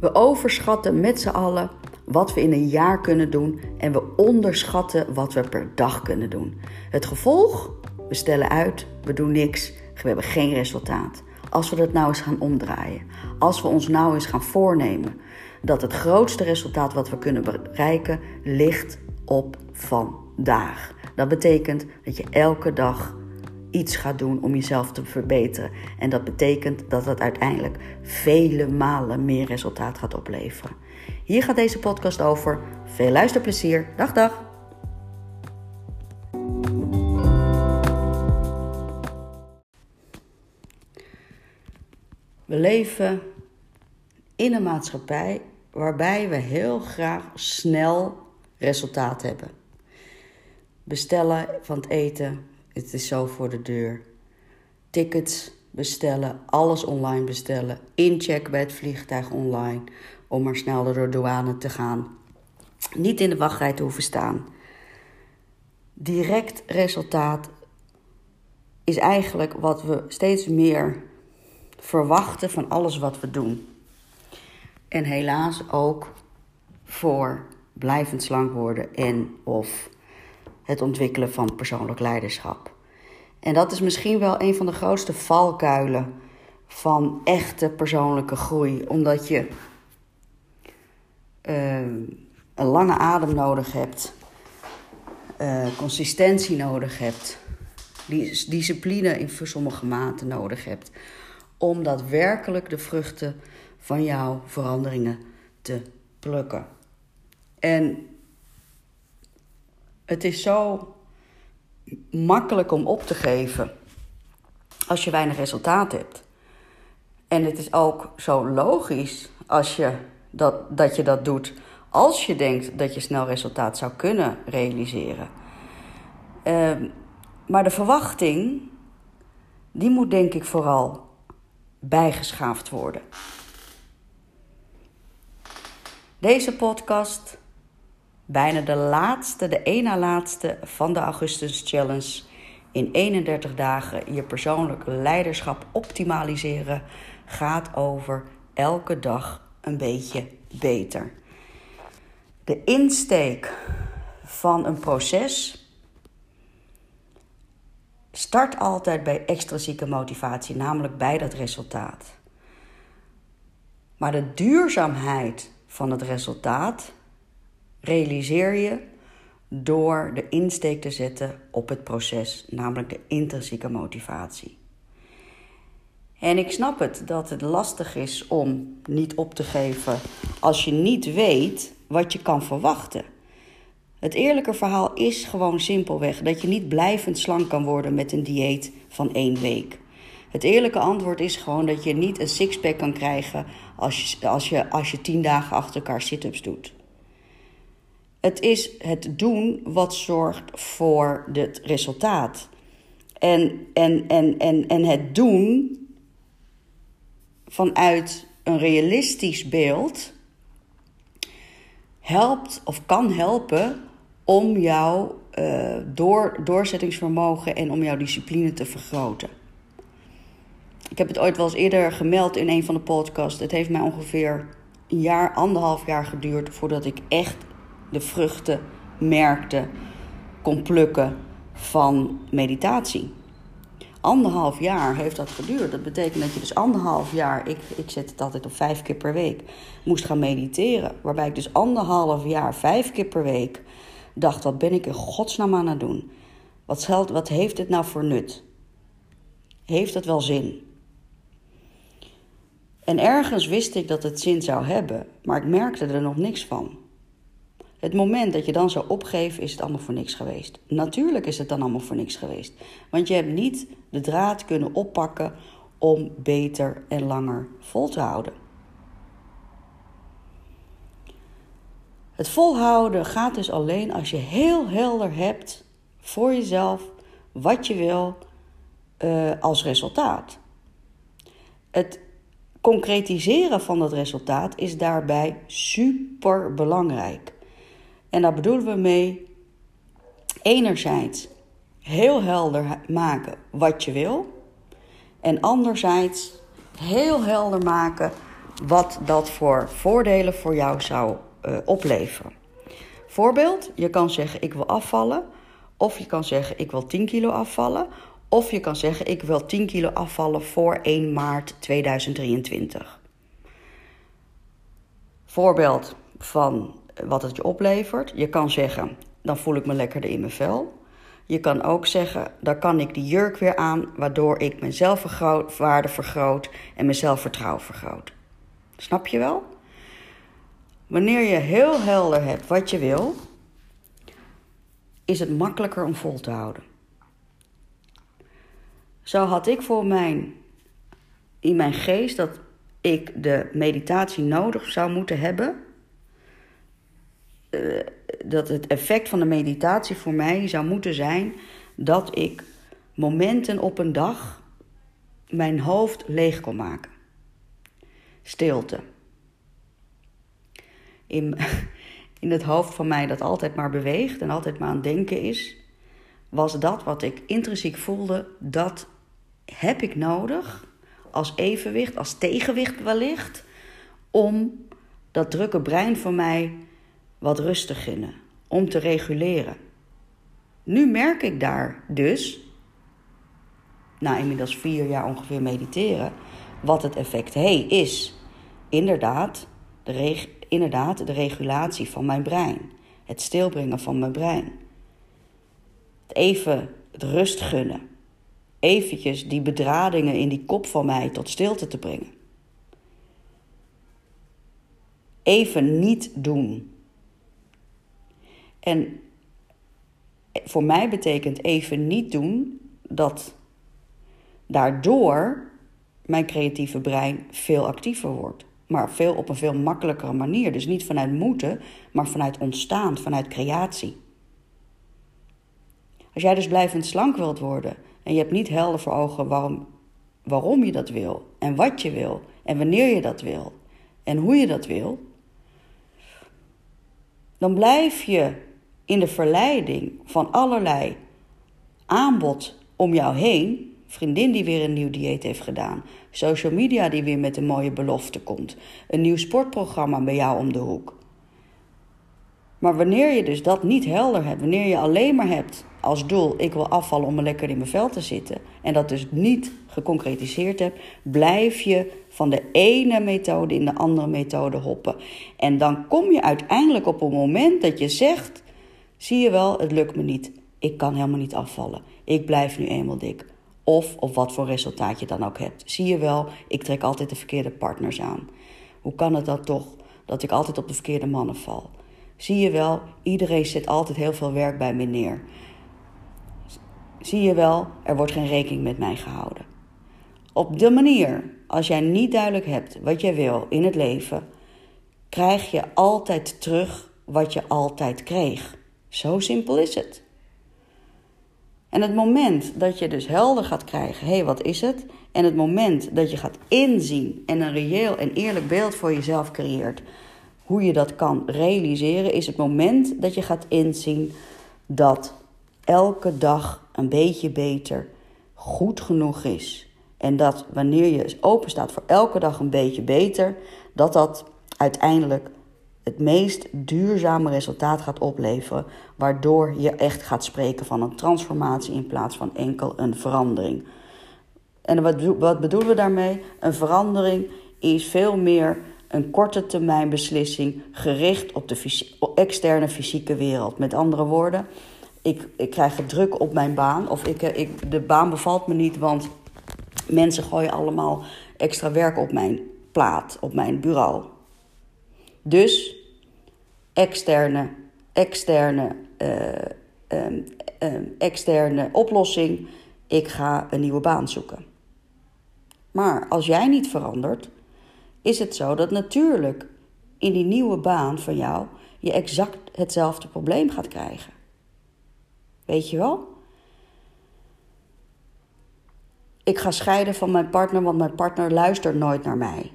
We overschatten met z'n allen wat we in een jaar kunnen doen en we onderschatten wat we per dag kunnen doen. Het gevolg? We stellen uit, we doen niks, we hebben geen resultaat. Als we dat nou eens gaan omdraaien, als we ons nou eens gaan voornemen dat het grootste resultaat wat we kunnen bereiken ligt op vandaag. Dat betekent dat je elke dag iets gaat doen om jezelf te verbeteren. En dat betekent dat het uiteindelijk vele malen meer resultaat gaat opleveren. Hier gaat deze podcast over. Veel luisterplezier. Dag, dag. We leven in een maatschappij waarbij we heel graag snel resultaat hebben. Bestellen van het eten, het is zo voor de deur. Tickets bestellen, alles online bestellen, inchecken bij het vliegtuig online om maar snel door de douane te gaan. Niet in de wachtrij te hoeven staan. Direct resultaat is eigenlijk wat we steeds meer verwachten van alles wat we doen. En helaas ook voor blijvend slank worden en of het ontwikkelen van persoonlijk leiderschap. En dat is misschien wel een van de grootste valkuilen van echte persoonlijke groei, omdat je uh, een lange adem nodig hebt, uh, consistentie nodig hebt, discipline in sommige maten nodig hebt, om daadwerkelijk de vruchten van jouw veranderingen te plukken. En het is zo makkelijk om op te geven als je weinig resultaat hebt. En het is ook zo logisch als je dat, dat je dat doet als je denkt dat je snel resultaat zou kunnen realiseren. Uh, maar de verwachting, die moet denk ik vooral bijgeschaafd worden. Deze podcast bijna de laatste, de ene laatste van de Augustus Challenge. In 31 dagen je persoonlijke leiderschap optimaliseren gaat over elke dag een beetje beter. De insteek van een proces start altijd bij extrinsieke motivatie, namelijk bij dat resultaat. Maar de duurzaamheid van het resultaat realiseer je door de insteek te zetten op het proces, namelijk de intrinsieke motivatie. En ik snap het dat het lastig is om niet op te geven als je niet weet wat je kan verwachten. Het eerlijke verhaal is gewoon simpelweg dat je niet blijvend slank kan worden met een dieet van één week. Het eerlijke antwoord is gewoon dat je niet een sixpack kan krijgen als je, als je, als je tien dagen achter elkaar sit-ups doet. Het is het doen wat zorgt voor het resultaat. En, en, en, en, en het doen vanuit een realistisch beeld helpt of kan helpen om jouw uh, door, doorzettingsvermogen en om jouw discipline te vergroten. Ik heb het ooit wel eens eerder gemeld in een van de podcasts. Het heeft mij ongeveer een jaar, anderhalf jaar geduurd voordat ik echt de vruchten merkte, kon plukken van meditatie. Anderhalf jaar heeft dat geduurd. Dat betekent dat je dus anderhalf jaar, ik, ik zet het altijd op vijf keer per week, moest gaan mediteren. Waarbij ik dus anderhalf jaar, vijf keer per week, dacht: wat ben ik in godsnaam aan het doen? Wat, wat heeft dit nou voor nut? Heeft het wel zin? En ergens wist ik dat het zin zou hebben, maar ik merkte er nog niks van. Het moment dat je dan zou opgeven, is het allemaal voor niks geweest. Natuurlijk is het dan allemaal voor niks geweest. Want je hebt niet de draad kunnen oppakken om beter en langer vol te houden. Het volhouden gaat dus alleen als je heel helder hebt voor jezelf wat je wil uh, als resultaat. Het concretiseren van dat resultaat is daarbij super belangrijk. En daar bedoelen we mee enerzijds heel helder maken wat je wil. En anderzijds heel helder maken wat dat voor voordelen voor jou zou uh, opleveren. Voorbeeld, je kan zeggen ik wil afvallen. Of je kan zeggen ik wil 10 kilo afvallen. Of je kan zeggen ik wil 10 kilo afvallen voor 1 maart 2023. Voorbeeld van wat het je oplevert. Je kan zeggen dan voel ik me lekkerder in mijn vel. Je kan ook zeggen, dan kan ik die jurk weer aan, waardoor ik mijn zelfwaarde vergroot en mijn zelfvertrouwen vergroot. Snap je wel? Wanneer je heel helder hebt wat je wil, is het makkelijker om vol te houden. Zo had ik voor mijn, in mijn geest dat ik de meditatie nodig zou moeten hebben. Uh, dat het effect van de meditatie voor mij zou moeten zijn dat ik momenten op een dag mijn hoofd leeg kon maken. Stilte. In, in het hoofd van mij dat altijd maar beweegt en altijd maar aan het denken is, was dat wat ik intrinsiek voelde, dat heb ik nodig als evenwicht, als tegenwicht wellicht, om dat drukke brein van mij wat rust te gunnen, om te reguleren. Nu merk ik daar dus, na inmiddels vier jaar ongeveer mediteren, wat het effect hey, is. Inderdaad de, inderdaad, de regulatie van mijn brein. Het stilbrengen van mijn brein. Het even het rust gunnen. Eventjes die bedradingen in die kop van mij tot stilte te brengen. Even niet doen. En voor mij betekent even niet doen dat daardoor mijn creatieve brein veel actiever wordt. Maar veel op een veel makkelijkere manier. Dus niet vanuit moeten, maar vanuit ontstaan, vanuit creatie. Als jij dus blijvend slank wilt worden en je hebt niet helder voor ogen waarom, waarom je dat wil en wat je wil en wanneer je dat wil en hoe je dat wil, dan blijf je in de verleiding van allerlei aanbod om jou heen. Vriendin die weer een nieuw dieet heeft gedaan. Social media die weer met een mooie belofte komt. Een nieuw sportprogramma bij jou om de hoek. Maar wanneer je dus dat niet helder hebt, wanneer je alleen maar hebt als doel: ik wil afvallen om lekker in mijn vel te zitten, en dat dus niet geconcretiseerd hebt, blijf je van de ene methode in de andere methode hoppen. En dan kom je uiteindelijk op een moment dat je zegt: Zie je wel, het lukt me niet. Ik kan helemaal niet afvallen. Ik blijf nu eenmaal dik. Of of wat voor resultaat je dan ook hebt. Zie je wel, ik trek altijd de verkeerde partners aan. Hoe kan het dan toch dat ik altijd op de verkeerde mannen val? Zie je wel, iedereen zet altijd heel veel werk bij me neer. Zie je wel, er wordt geen rekening met mij gehouden. Op de manier, als jij niet duidelijk hebt wat jij wil in het leven, krijg je altijd terug wat je altijd kreeg. Zo simpel is het. En het moment dat je dus helder gaat krijgen, hé, hey, wat is het? En het moment dat je gaat inzien en een reëel en eerlijk beeld voor jezelf creëert, hoe je dat kan realiseren, is het moment dat je gaat inzien dat elke dag een beetje beter goed genoeg is. En dat wanneer je open staat voor elke dag een beetje beter, dat dat uiteindelijk het meest duurzame resultaat gaat opleveren, waardoor je echt gaat spreken van een transformatie in plaats van enkel een verandering. En wat, wat bedoelen we daarmee? Een verandering is veel meer een korte termijn beslissing gericht op de externe fysieke wereld. Met andere woorden, ik, ik krijg het druk op mijn baan of ik, eh, ik, de baan bevalt me niet, want mensen gooien allemaal extra werk op mijn plaat, op mijn bureau. Dus externe, externe, uh, externe oplossing. Ik ga een nieuwe baan zoeken. Maar als jij niet verandert, is het zo dat natuurlijk in die nieuwe baan van jou je exact hetzelfde probleem gaat krijgen. Weet je wel? Ik ga scheiden van mijn partner, want mijn partner luistert nooit naar mij.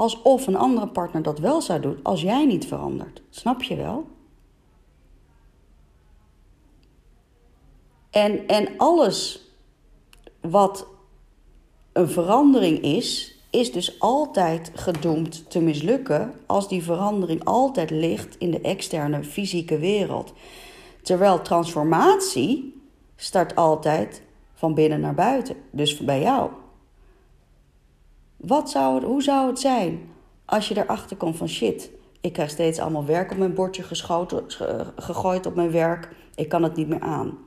Alsof een andere partner dat wel zou doen als jij niet verandert. Snap je wel? En, en alles wat een verandering is, is dus altijd gedoemd te mislukken als die verandering altijd ligt in de externe fysieke wereld. Terwijl transformatie start altijd van binnen naar buiten, dus bij jou. Wat zou het, hoe zou het zijn als je erachter komt van shit, ik krijg steeds allemaal werk op mijn bordje geschoten, gegooid op mijn werk, ik kan het niet meer aan.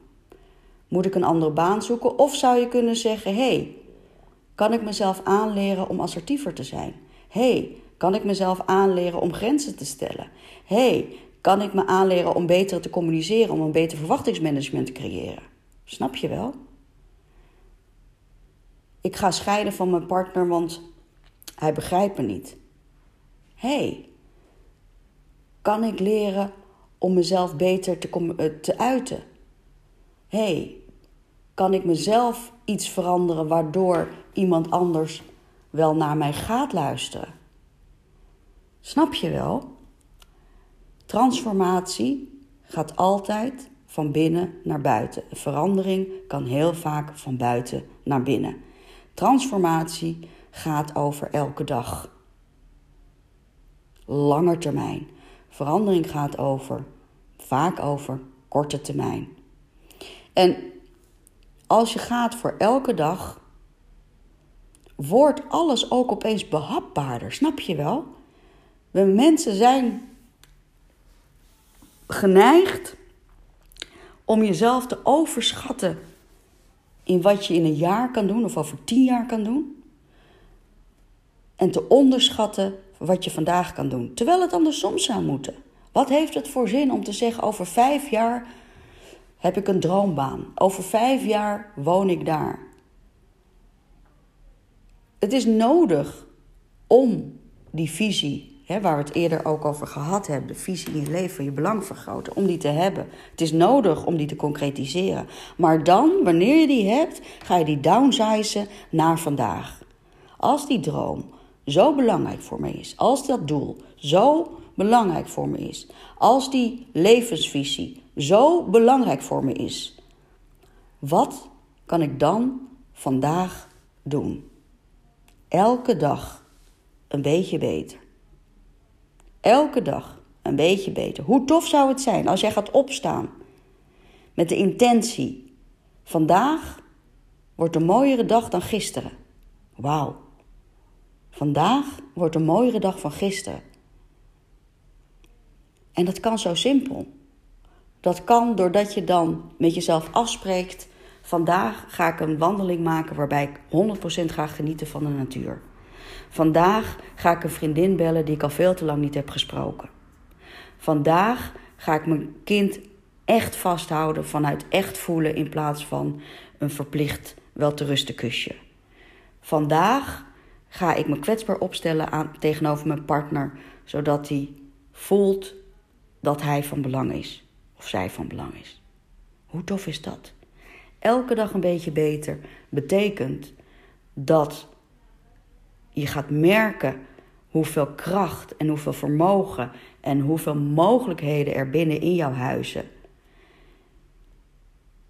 Moet ik een andere baan zoeken? Of zou je kunnen zeggen: hey, kan ik mezelf aanleren om assertiever te zijn? hey, kan ik mezelf aanleren om grenzen te stellen? hey, kan ik me aanleren om beter te communiceren, om een beter verwachtingsmanagement te creëren? Snap je wel? Ik ga scheiden van mijn partner, want hij begrijpt me niet. hey, kan ik leren om mezelf beter te, eh, te uiten? hey, kan ik mezelf iets veranderen waardoor iemand anders wel naar mij gaat luisteren? Snap je wel? Transformatie gaat altijd van binnen naar buiten. Verandering kan heel vaak van buiten naar binnen. Transformatie gaat over elke dag. Langer termijn. Verandering gaat over, vaak over korte termijn. En als je gaat voor elke dag, wordt alles ook opeens behapbaarder. Snap je wel? We mensen zijn geneigd om jezelf te overschatten in wat je in een jaar kan doen of over tien jaar kan doen. En te onderschatten wat je vandaag kan doen. Terwijl het andersom zou moeten. Wat heeft het voor zin om te zeggen over vijf jaar heb ik een droombaan. Over vijf jaar woon ik daar. Het is nodig om die visie, hè, waar we het eerder ook over gehad hebben, de visie in je leven, je belang vergroten, om die te hebben. Het is nodig om die te concretiseren. Maar dan, wanneer je die hebt, ga je die downsizen naar vandaag. Als die droom zo belangrijk voor me is, als dat doel zo belangrijk voor me is, als die levensvisie zo belangrijk voor me is, wat kan ik dan vandaag doen? Elke dag een beetje beter. Elke dag een beetje beter. Hoe tof zou het zijn als jij gaat opstaan met de intentie: vandaag wordt een mooiere dag dan gisteren. Wauw. Vandaag wordt een mooiere dag van gisteren. En dat kan zo simpel. Dat kan doordat je dan met jezelf afspreekt: vandaag ga ik een wandeling maken waarbij ik 100% ga genieten van de natuur. Vandaag ga ik een vriendin bellen die ik al veel te lang niet heb gesproken. Vandaag ga ik mijn kind echt vasthouden vanuit echt voelen in plaats van een verplicht wel te rusten kusje. Vandaag ga ik me kwetsbaar opstellen aan, tegenover mijn partner, zodat hij voelt dat hij van belang is of zij van belang is. Hoe tof is dat? Elke dag een beetje beter betekent dat je gaat merken hoeveel kracht en hoeveel vermogen en hoeveel mogelijkheden er binnen in jouw huizen.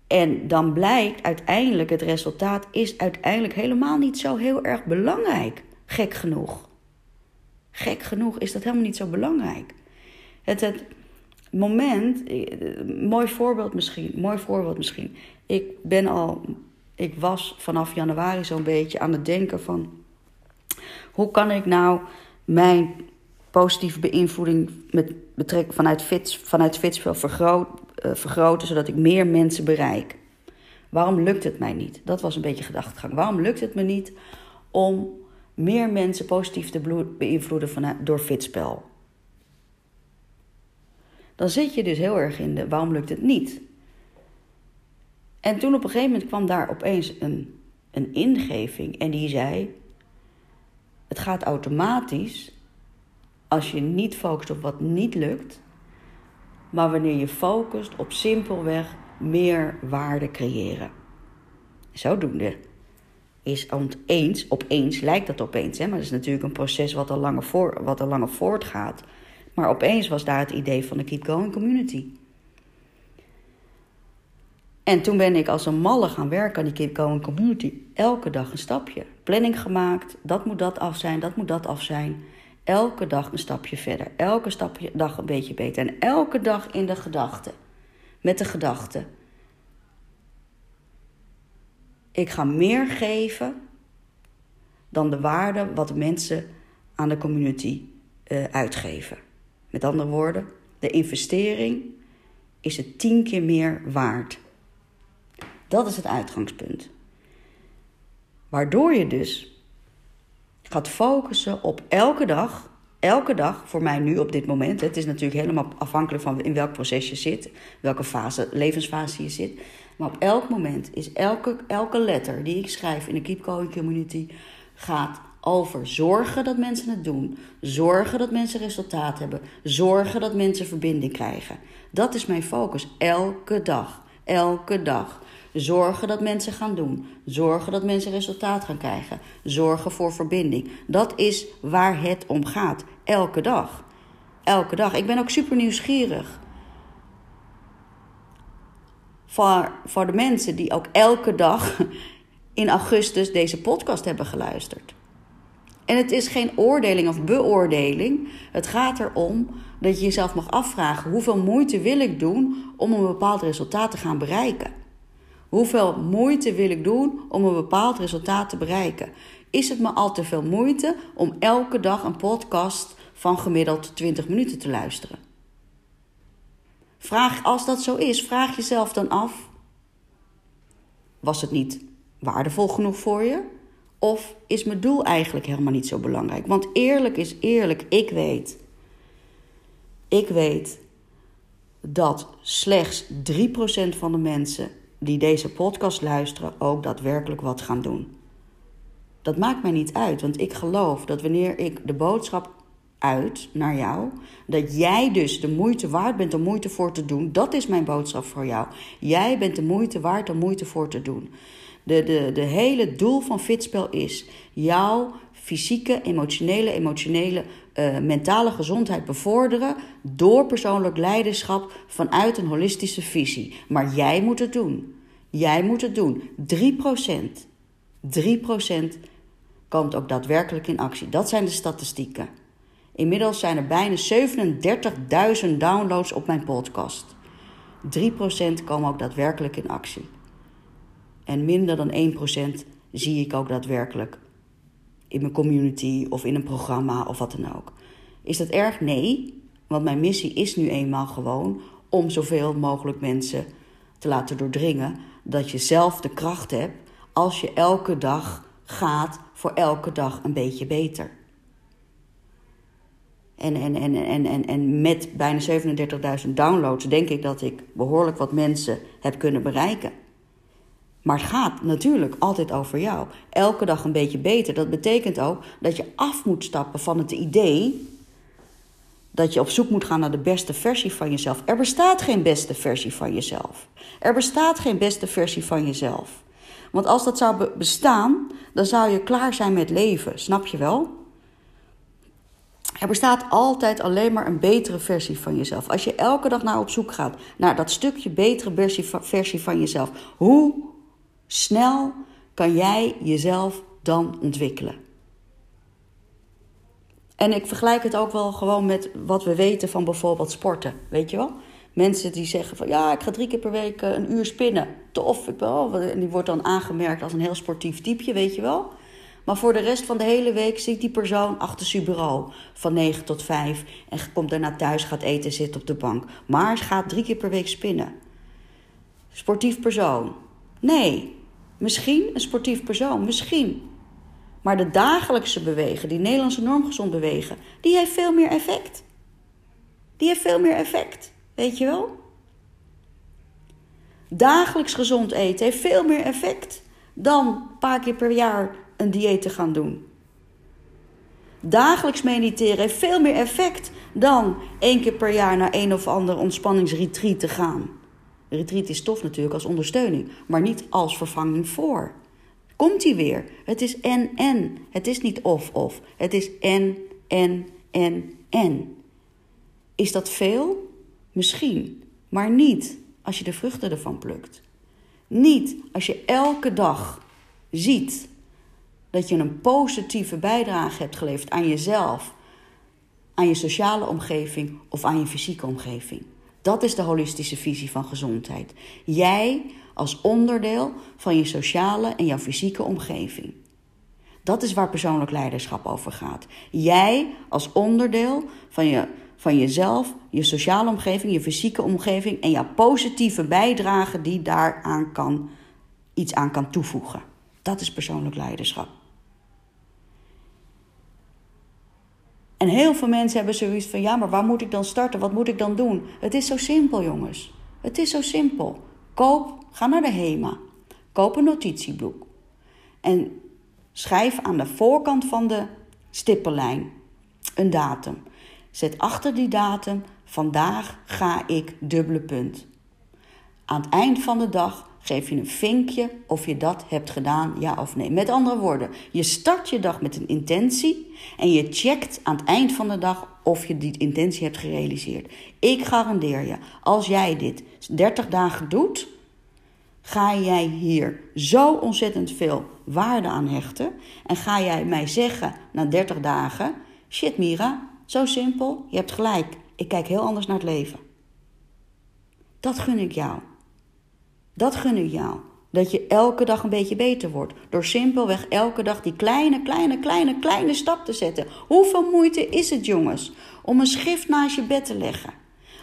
En dan blijkt uiteindelijk het resultaat is uiteindelijk helemaal niet zo heel erg belangrijk. Gek genoeg. Gek genoeg is dat helemaal niet zo belangrijk. Het, het, moment, eh, mooi voorbeeld misschien, mooi voorbeeld misschien. Ik ben al, ik was vanaf januari zo'n beetje aan het denken van, hoe kan ik nou mijn positieve beïnvloeding met betrekking vanuit Fits, vanuit vergroot, uh, vergroten, zodat ik meer mensen bereik. Waarom lukt het mij niet? Dat was een beetje gedachtegang. Waarom lukt het me niet om meer mensen positief te beïnvloeden door Fitspel? dan zit je dus heel erg in de waarom lukt het niet? En toen op een gegeven moment kwam daar opeens een, een ingeving en die zei: Het gaat automatisch als je niet focust op wat niet lukt, maar wanneer je focust op simpelweg meer waarde creëren. Zodoende is opeens, opeens lijkt dat opeens, hè, maar dat is natuurlijk een proces wat al langer, voor, wat al langer voortgaat. Maar opeens was daar het idee van de Keep Going Community. En toen ben ik als een malle gaan werken aan die Kid Going Community. Elke dag een stapje. Planning gemaakt. Dat moet dat af zijn, dat moet dat af zijn. Elke dag een stapje verder. Elke stapje, dag een beetje beter. En elke dag in de gedachte. Met de gedachte. Ik ga meer geven dan de waarde wat de mensen aan de community uh, uitgeven. Met andere woorden, de investering is het tien keer meer waard. Dat is het uitgangspunt. Waardoor je dus gaat focussen op elke dag, elke dag, voor mij nu op dit moment. Het is natuurlijk helemaal afhankelijk van in welk proces je zit, welke fase, levensfase je zit. Maar op elk moment is elke, elke letter die ik schrijf in de Keep Going Community gaat over zorgen dat mensen het doen, zorgen dat mensen resultaat hebben, zorgen dat mensen verbinding krijgen. Dat is mijn focus elke dag, elke dag. Zorgen dat mensen gaan doen. Zorgen dat mensen resultaat gaan krijgen. Zorgen voor verbinding. Dat is waar het om gaat. Elke dag. Elke dag. Ik ben ook super nieuwsgierig. Voor, voor de mensen die ook elke dag in augustus deze podcast hebben geluisterd. En het is geen oordeling of beoordeling. Het gaat erom dat je jezelf mag afvragen: hoeveel moeite wil ik doen om een bepaald resultaat te gaan bereiken? Hoeveel moeite wil ik doen om een bepaald resultaat te bereiken? Is het me al te veel moeite om elke dag een podcast van gemiddeld 20 minuten te luisteren? Vraag, als dat zo is, vraag jezelf dan af: was het niet waardevol genoeg voor je? Of is mijn doel eigenlijk helemaal niet zo belangrijk? Want eerlijk is eerlijk, ik weet. Ik weet dat slechts 3% van de mensen die deze podcast luisteren ook daadwerkelijk wat gaan doen. Dat maakt mij niet uit, want ik geloof dat wanneer ik de boodschap uit naar jou, dat jij dus de moeite waard bent om moeite voor te doen. Dat is mijn boodschap voor jou. Jij bent de moeite waard om moeite voor te doen. De, de, de hele doel van Fitspel is jouw fysieke, emotionele, emotionele, uh, mentale gezondheid bevorderen door persoonlijk leiderschap vanuit een holistische visie. Maar jij moet het doen. Jij moet het doen. 3%. 3% komt ook daadwerkelijk in actie. Dat zijn de statistieken. Inmiddels zijn er bijna 37.000 downloads op mijn podcast. 3% komen ook daadwerkelijk in actie. En minder dan 1% zie ik ook daadwerkelijk in mijn community of in een programma of wat dan ook. Is dat erg? Nee, want mijn missie is nu eenmaal gewoon om zoveel mogelijk mensen te laten doordringen dat je zelf de kracht hebt als je elke dag gaat voor elke dag een beetje beter. En, en, en, en, en, en met bijna 37.000 downloads denk ik dat ik behoorlijk wat mensen heb kunnen bereiken. Maar het gaat natuurlijk altijd over jou. Elke dag een beetje beter. Dat betekent ook dat je af moet stappen van het idee dat je op zoek moet gaan naar de beste versie van jezelf. Er bestaat geen beste versie van jezelf. Er bestaat geen beste versie van jezelf. Want als dat zou bestaan, dan zou je klaar zijn met leven. Snap je wel? Er bestaat altijd alleen maar een betere versie van jezelf. Als je elke dag naar op zoek gaat naar dat stukje betere versie van jezelf, hoe snel kan jij jezelf dan ontwikkelen? En ik vergelijk het ook wel gewoon met wat we weten van bijvoorbeeld sporten. Weet je wel? Mensen die zeggen van ja, ik ga drie keer per week eh, een uur spinnen. Tof, ik wel. En die wordt dan aangemerkt als een heel sportief typeje, weet je wel. Maar voor de rest van de hele week zit die persoon achter zijn bureau van 9 tot 5 en komt daarna thuis, gaat eten, zit op de bank. Maar gaat drie keer per week spinnen. Sportief persoon? Nee. Misschien een sportief persoon, misschien. Maar de dagelijkse bewegen, die Nederlandse normgezond bewegen, die heeft veel meer effect. Die heeft veel meer effect, weet je wel? Dagelijks gezond eten heeft veel meer effect dan een paar keer per jaar een dieet te gaan doen. Dagelijks mediteren heeft veel meer effect dan één keer per jaar naar een of ander ontspanningsretreat te gaan. Retreat is tof natuurlijk als ondersteuning, maar niet als vervanging voor. Komt hij weer? Het is en en. Het is niet of of. Het is en en en en. Is dat veel? Misschien, maar niet als je de vruchten ervan plukt. Niet als je elke dag ziet dat je een positieve bijdrage hebt geleverd aan jezelf, aan je sociale omgeving of aan je fysieke omgeving. Dat is de holistische visie van gezondheid. Jij als onderdeel van je sociale en jouw fysieke omgeving. Dat is waar persoonlijk leiderschap over gaat. Jij als onderdeel van, je, van jezelf, je sociale omgeving, je fysieke omgeving en jouw positieve bijdrage die daaraan kan, iets aan kan toevoegen. Dat is persoonlijk leiderschap. En heel veel mensen hebben zoiets van: ja, maar waar moet ik dan starten? Wat moet ik dan doen? Het is zo simpel, jongens. Het is zo simpel. Koop, ga naar de HEMA. Koop een notitieboek. En schrijf aan de voorkant van de stippellijn een datum. Zet achter die datum: vandaag ga ik dubbele punt. Aan het eind van de dag geef je een vinkje of je dat hebt gedaan, ja of nee. Met andere woorden, je start je dag met een intentie en je checkt aan het eind van de dag of je die intentie hebt gerealiseerd. Ik garandeer je, als jij dit 30 dagen doet, ga jij hier zo ontzettend veel waarde aan hechten en ga jij mij zeggen na 30 dagen: shit Mira, zo simpel, je hebt gelijk. Ik kijk heel anders naar het leven. Dat gun ik jou. Dat gun jou. Dat je elke dag een beetje beter wordt. Door simpelweg elke dag die kleine, kleine, kleine, kleine stap te zetten. Hoeveel moeite is het, jongens, om een schrift naast je bed te leggen?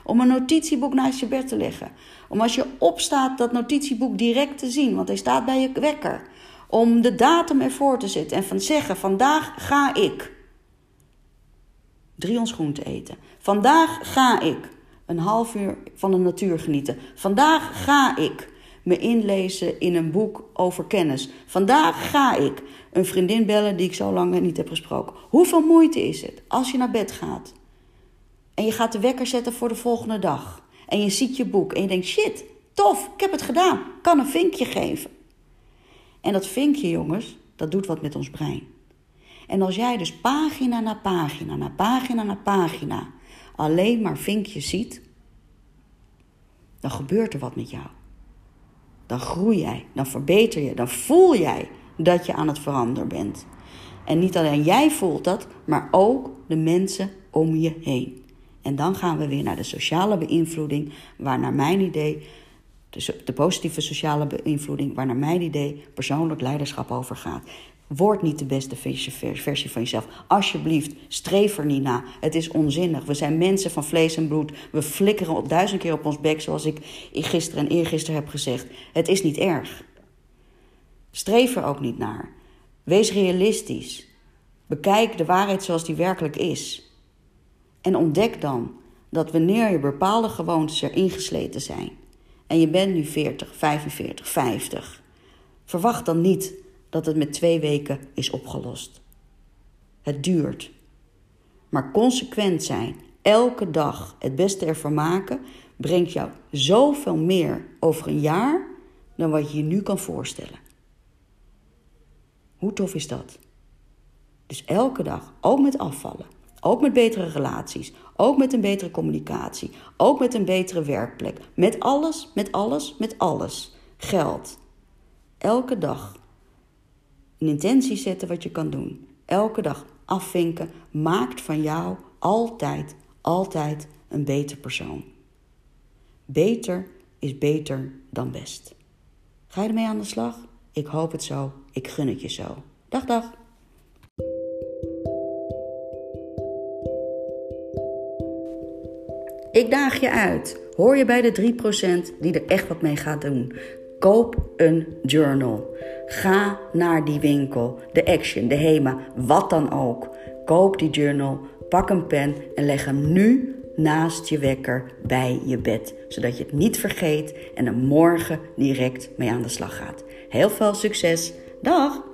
Om een notitieboek naast je bed te leggen. Om als je opstaat dat notitieboek direct te zien, want hij staat bij je wekker. Om de datum ervoor te zetten en van zeggen: vandaag ga ik drie ons groente eten. Vandaag ga ik een half uur van de natuur genieten. Vandaag ga ik me inlezen in een boek over kennis. Vandaag ga ik een vriendin bellen die ik zo lang niet heb gesproken. Hoeveel moeite is het als je naar bed gaat en je gaat de wekker zetten voor de volgende dag en je ziet je boek en je denkt: shit, tof, ik heb het gedaan, kan een vinkje geven. En dat vinkje, jongens, dat doet wat met ons brein. En als jij dus pagina na pagina na pagina na pagina alleen maar vinkjes ziet, dan gebeurt er wat met jou dan groei jij, dan verbeter je, dan voel jij dat je aan het veranderen bent. En niet alleen jij voelt dat, maar ook de mensen om je heen. En dan gaan we weer naar de sociale beïnvloeding, waar naar mijn idee, de positieve sociale beïnvloeding, waar naar mijn idee persoonlijk leiderschap over gaat. Word niet de beste versie van jezelf. Alsjeblieft, streef er niet na. Het is onzinnig. We zijn mensen van vlees en bloed. We flikkeren op duizend keer op ons bek, zoals ik gisteren en eergisteren heb gezegd. Het is niet erg. Streef er ook niet naar. Wees realistisch. Bekijk de waarheid zoals die werkelijk is. En ontdek dan dat wanneer je bepaalde gewoontes erin gesleten zijn en je bent nu 40, 45, 50, verwacht dan niet dat het met twee weken is opgelost. Het duurt. Maar consequent zijn, elke dag het beste ervan maken, brengt jou zoveel meer over een jaar dan wat je je nu kan voorstellen. Hoe tof is dat? Dus elke dag, ook met afvallen, ook met betere relaties, ook met een betere communicatie, ook met een betere werkplek, met alles, met alles, met alles. Geld. Elke dag een intentie zetten wat je kan doen. Elke dag afvinken maakt van jou altijd, altijd een beter persoon. Beter is beter dan best. Ga je ermee aan de slag? Ik hoop het zo. Ik gun het je zo. Dag, dag. Ik daag je uit. Hoor je bij de 3% die er echt wat mee gaat doen? Koop een journal. Ga naar die winkel, de Action, de Hema, wat dan ook. Koop die journal, pak een pen en leg hem nu naast je wekker bij je bed, zodat je het niet vergeet en er morgen direct mee aan de slag gaat. Heel veel succes. Dag!